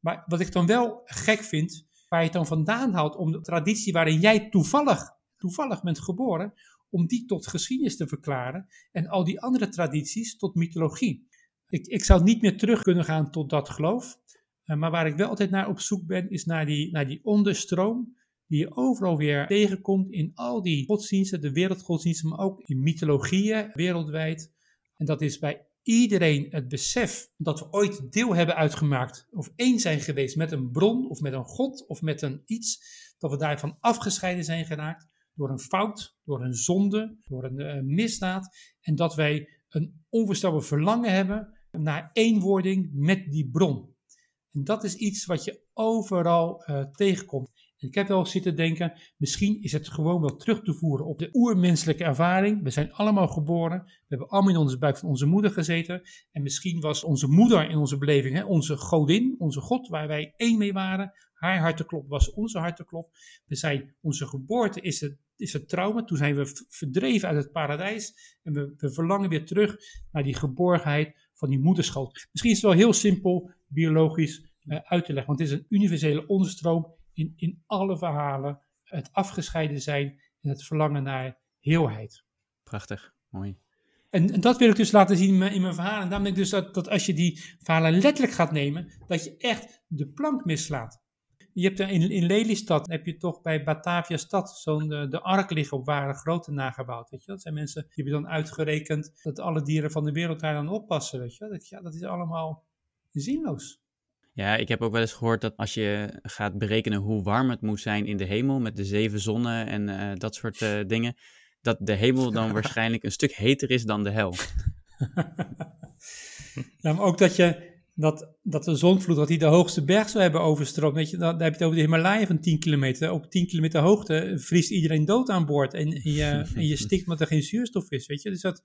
Maar wat ik dan wel gek vind, waar je het dan vandaan haalt om de traditie waarin jij toevallig, toevallig bent geboren, om die tot geschiedenis te verklaren. En al die andere tradities tot mythologie. Ik, ik zou niet meer terug kunnen gaan tot dat geloof. Maar waar ik wel altijd naar op zoek ben, is naar die, naar die onderstroom die je overal weer tegenkomt in al die godsdiensten, de wereldgodsdiensten, maar ook in mythologieën wereldwijd. En dat is bij iedereen het besef dat we ooit deel hebben uitgemaakt of één zijn geweest met een bron of met een God of met een iets, dat we daarvan afgescheiden zijn geraakt door een fout, door een zonde, door een eh, misdaad en dat wij een onvoorstelbaar verlangen hebben naar eenwording met die bron. En dat is iets wat je overal eh, tegenkomt. En ik heb wel zitten denken, misschien is het gewoon wel terug te voeren op de oermenselijke ervaring. We zijn allemaal geboren, we hebben allemaal in onze buik van onze moeder gezeten. En misschien was onze moeder in onze beleving, hè, onze godin, onze God, waar wij één mee waren. Haar harteklop was onze harteklop. We zijn, onze geboorte is het, is het trauma. Toen zijn we verdreven uit het paradijs. En we, we verlangen weer terug naar die geborgenheid van die moederschoot. Misschien is het wel heel simpel biologisch uit te leggen, want het is een universele onderstroom in, in alle verhalen. Het afgescheiden zijn en het verlangen naar heelheid. Prachtig, mooi. En, en, dat wil ik dus laten zien in mijn, in mijn verhalen. En daarom denk ik dus dat, dat als je die verhalen letterlijk gaat nemen, dat je echt de plank mislaat. Je hebt er in, in Lelystad, heb je toch bij Batavia Stad zo'n de, de ark liggen op ware grote nagebouwd. Weet je? Dat zijn mensen die hebben dan uitgerekend dat alle dieren van de wereld daar dan oppassen. Weet je? Dat, ja, dat is allemaal zinloos. Ja, ik heb ook wel eens gehoord dat als je gaat berekenen hoe warm het moet zijn in de hemel met de zeven zonnen en uh, dat soort uh, dingen, dat de hemel dan waarschijnlijk een stuk heter is dan de hel. ja, maar ook dat je dat, dat de zonvloed, dat die de hoogste berg zou hebben overstroomd. Weet je, dan, dan heb je het over de Himalaya van 10 kilometer. Op 10 kilometer hoogte vriest iedereen dood aan boord. En, en, je, en je stikt omdat er geen zuurstof is. Weet je? Dus dat,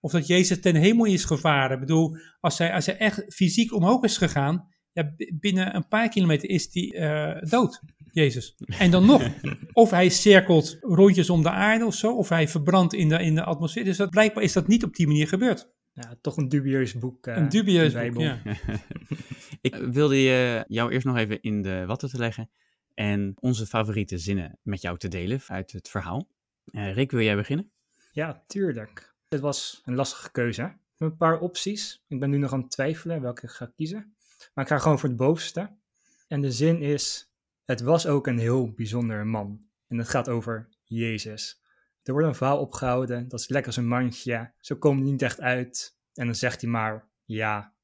of dat Jezus ten hemel is gevaren. Ik bedoel, als hij, als hij echt fysiek omhoog is gegaan, ja, binnen een paar kilometer is hij uh, dood, Jezus. En dan nog, of hij cirkelt rondjes om de aarde of zo, of hij verbrandt in de, in de atmosfeer. Dus dat, blijkbaar is dat niet op die manier gebeurd. Ja, toch een dubieus boek. Uh, een dubieus boek, ja. Ik wilde je, jou eerst nog even in de watten te leggen en onze favoriete zinnen met jou te delen uit het verhaal. Uh, Rick, wil jij beginnen? Ja, tuurlijk. Het was een lastige keuze. Een paar opties. Ik ben nu nog aan het twijfelen welke ik ga kiezen. Maar ik ga gewoon voor het bovenste. En de zin is: Het was ook een heel bijzonder man. En het gaat over Jezus. Er wordt een verhaal opgehouden, dat is lekker als een mandje. Zo komt het niet echt uit. En dan zegt hij maar: Ja,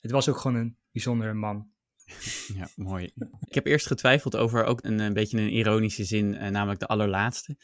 het was ook gewoon een bijzondere man. Ja, mooi. Ik heb eerst getwijfeld over ook een, een beetje een ironische zin, eh, namelijk de allerlaatste.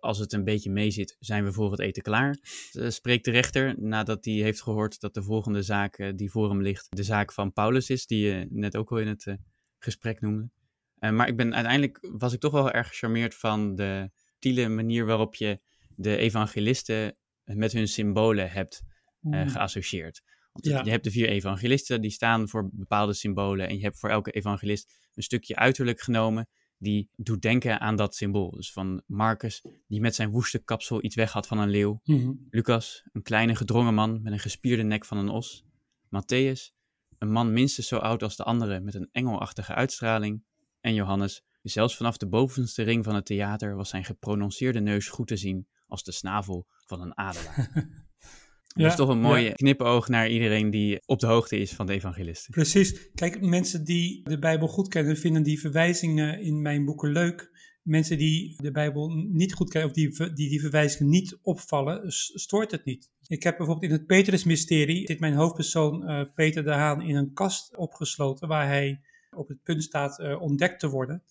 Als het een beetje meezit, zijn we voor het eten klaar. Uh, spreekt de rechter nadat hij heeft gehoord dat de volgende zaak uh, die voor hem ligt, de zaak van Paulus is, die je net ook al in het uh, gesprek noemde. maar ik ben uiteindelijk was ik toch wel erg gecharmeerd van de subtiele manier waarop je de evangelisten met hun symbolen hebt mm. geassocieerd. Want ja. je hebt de vier evangelisten, die staan voor bepaalde symbolen. En je hebt voor elke evangelist een stukje uiterlijk genomen die doet denken aan dat symbool. Dus van Marcus, die met zijn woeste kapsel iets weg had van een leeuw. Mm-hmm. Lucas, een kleine gedrongen man met een gespierde nek van een os. Matthäus, een man minstens zo oud als de anderen met een engelachtige uitstraling. En Johannes, zelfs vanaf de bovenste ring van het theater was zijn geprononceerde neus goed te zien als de snavel van een adelaar. Ja, dat is toch een mooie ja. knipoog naar iedereen die op de hoogte is van de evangelisten. Precies. Kijk, mensen die de Bijbel goed kennen, vinden die verwijzingen in mijn boeken leuk. Mensen die de Bijbel niet goed kennen, of die die, die verwijzingen niet opvallen, stoort het niet. Ik heb bijvoorbeeld in het Petrus-mysterie, zit mijn hoofdpersoon uh, Peter de Haan in een kast opgesloten, waar hij op het punt staat uh, ontdekt te worden.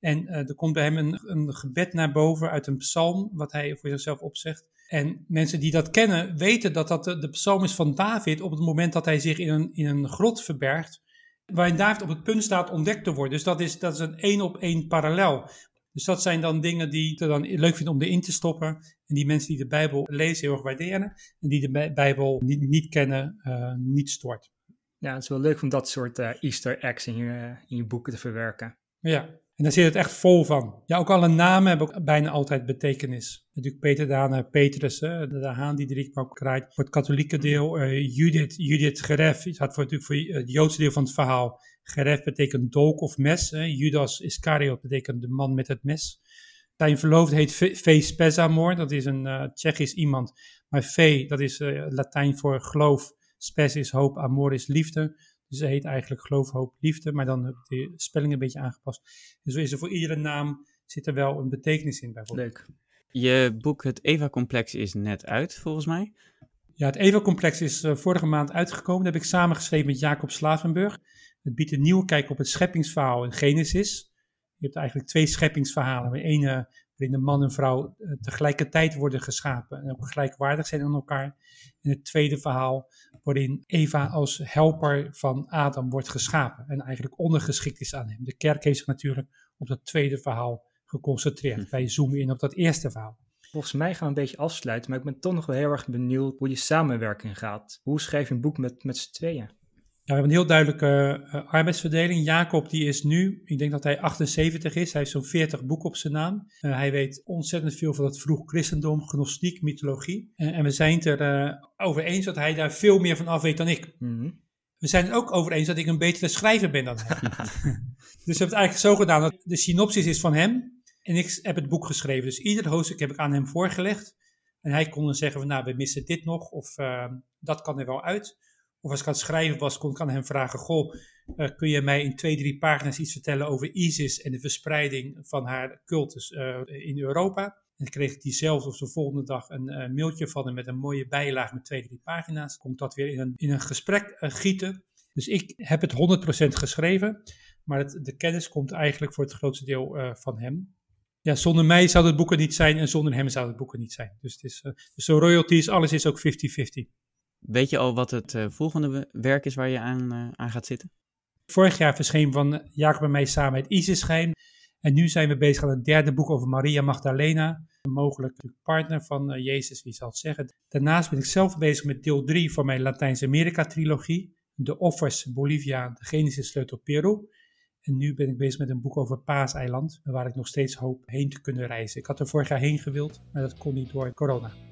En uh, er komt bij hem een, een gebed naar boven uit een psalm, wat hij voor zichzelf opzegt. En mensen die dat kennen, weten dat dat de, psalm is van David op het moment dat hij zich in een, in een grot verbergt, waarin David op het punt staat ontdekt te worden. Dus dat is, dat is een één op één parallel. Dus dat zijn dan dingen die ik dan leuk vind om erin te stoppen. En die mensen die de Bijbel lezen heel erg waarderen. En die de Bijbel niet, niet kennen, uh, niet stoort. Ja, het is wel leuk om dat soort uh, easter eggs in je, in je boeken te verwerken. Ja, en daar zit het echt vol van. Ja, ook alle namen hebben ook bijna altijd betekenis. Natuurlijk Peter Daan, Petrus, de, haan die de rietbank kraait. Voor het katholieke deel uh, Judith, Judith Geref. Het voor, natuurlijk voor het Joodse deel van het verhaal. Geref betekent dolk of mes. Hè. Judas Iscariot betekent de man met het mes. Zijn verloofde heet Ve Spezamor, dat is een uh, Tsjechisch iemand. Maar Ve, dat is uh, Latijn voor geloof. Spes is hoop, amor is liefde. Dus ze heet eigenlijk Geloof, Hoop, Liefde, maar dan heb ik de spelling een beetje aangepast. En zo is er voor iedere naam zit er wel een betekenis in bijvoorbeeld. Leuk. Je boek Het Eva-complex is net uit, volgens mij. Ja, het Eva-complex is uh, vorige maand uitgekomen. Dat heb ik samengeschreven met Jacob Slavenburg. Het biedt een nieuwe kijk op het scheppingsverhaal in Genesis. Je hebt eigenlijk twee scheppingsverhalen. De ene waarin de man en vrouw uh, tegelijkertijd worden geschapen en ook gelijkwaardig zijn aan elkaar. En het tweede verhaal waarin Eva als helper van Adam wordt geschapen en eigenlijk ondergeschikt is aan hem. De kerk heeft zich natuurlijk op dat tweede verhaal geconcentreerd. Wij zoomen in op dat eerste verhaal. Volgens mij gaan we een beetje afsluiten, maar ik ben toch nog wel heel erg benieuwd hoe die samenwerking gaat. Hoe schrijf je een boek met, met z'n tweeën? We hebben een heel duidelijke uh, arbeidsverdeling. Jacob die is nu, ik denk dat hij 78 is, hij heeft zo'n 40 boeken op zijn naam. Uh, hij weet ontzettend veel van het vroeg christendom, gnostiek, mythologie. Uh, en we zijn het er over eens dat hij daar veel meer van af weet dan ik. Mm -hmm. We zijn het ook over eens dat ik een betere schrijver ben dan hij. dus we hebben het eigenlijk zo gedaan dat de synopsis is van hem en ik heb het boek geschreven. Dus ieder hoofdstuk heb ik aan hem voorgelegd. En hij kon dan zeggen van nou, we missen dit nog of dat kan er wel uit. Of als ik aan het schrijven was, kon ik aan hem vragen: Goh, uh, kun je mij in twee, drie pagina's iets vertellen over ISIS en de verspreiding van haar cultus uh, in Europa? En dan kreeg ik diezelfde of de volgende dag een uh, mailtje van hem met een mooie bijlage met twee, drie pagina's. Ik dat weer in een, in een gesprek gieten. Dus ik heb het 100% geschreven, maar de kennis komt eigenlijk voor het grootste deel van hem. Ja, zonder mij zou het boek er niet zijn en zonder hem zou het boek er niet zijn. Dus, het is, dus de royalties, alles is ook 50-50. Weet je al wat het uh, volgende werk is waar je aan, uh, aan gaat zitten? Vorig jaar verscheen van Jacob en mij samen het ISIS-geheim. En nu zijn we bezig aan het derde boek over Maria Magdalena. Mogelijk partner van uh, Jezus, wie zal het zeggen. Daarnaast ben ik zelf bezig met deel 3 van mijn Latijns-Amerika-trilogie. De offers Bolivia, de Genesis sleutel Peru. En nu ben ik bezig met een boek over Paaseiland, waar ik nog steeds hoop heen te kunnen reizen. Ik had er vorig jaar heen gewild, maar dat kon niet door corona.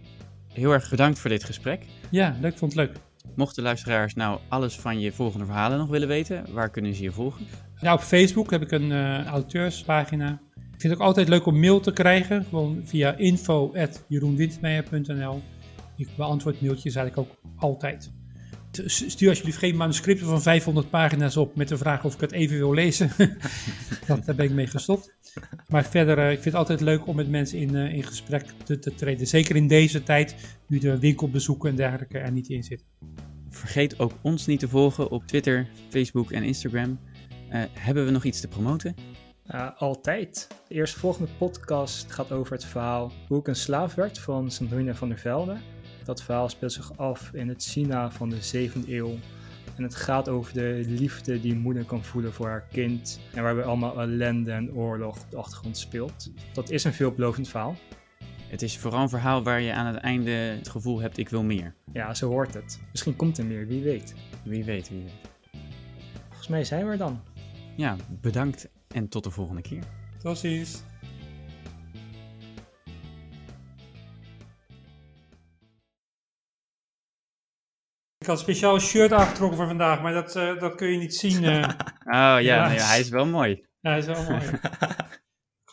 Heel erg bedankt voor dit gesprek. Ja, leuk, vond het leuk. Mochten luisteraars nou alles van je volgende verhalen nog willen weten, waar kunnen ze je volgen? Nou, op Facebook heb ik een uh, auteurspagina. Ik vind het ook altijd leuk om mail te krijgen, gewoon via info.jeroenwindmeijer.nl. Ik beantwoord mailtjes eigenlijk ook altijd. Stuur alsjeblieft geen manuscripten van 500 pagina's op met de vraag of ik het even wil lezen. dat, daar ben ik mee gestopt. Maar verder, uh, ik vind het altijd leuk om met mensen in, uh, in gesprek te, te, treden. Zeker in deze tijd, nu de winkelbezoeken en dergelijke er niet in zitten. Vergeet ook ons niet te volgen op Twitter, Facebook en Instagram. Uh, hebben we nog iets te promoten? altijd. De eerstvolgende podcast gaat over het verhaal hoe ik een slaaf werd van Sandrine van der Velde. Dat verhaal speelt zich af in het China van de 7e eeuw. En het gaat over de liefde die een moeder kan voelen voor haar kind. En waarbij allemaal ellende en oorlog op de achtergrond speelt. Dat is een veelbelovend verhaal. Het is vooral een verhaal waar je aan het einde het gevoel hebt, ik wil meer. Ja, zo hoort het. Misschien komt er meer, wie weet. Wie weet, wie weet. Volgens mij zijn we er dan. Ja, bedankt en tot de volgende keer. Tot ziens. Had een speciaal shirt aangetrokken voor vandaag, maar dat, uh, dat kun je niet zien. Uh. oh ja, nee, hij is wel mooi. Ja, hij is wel mooi.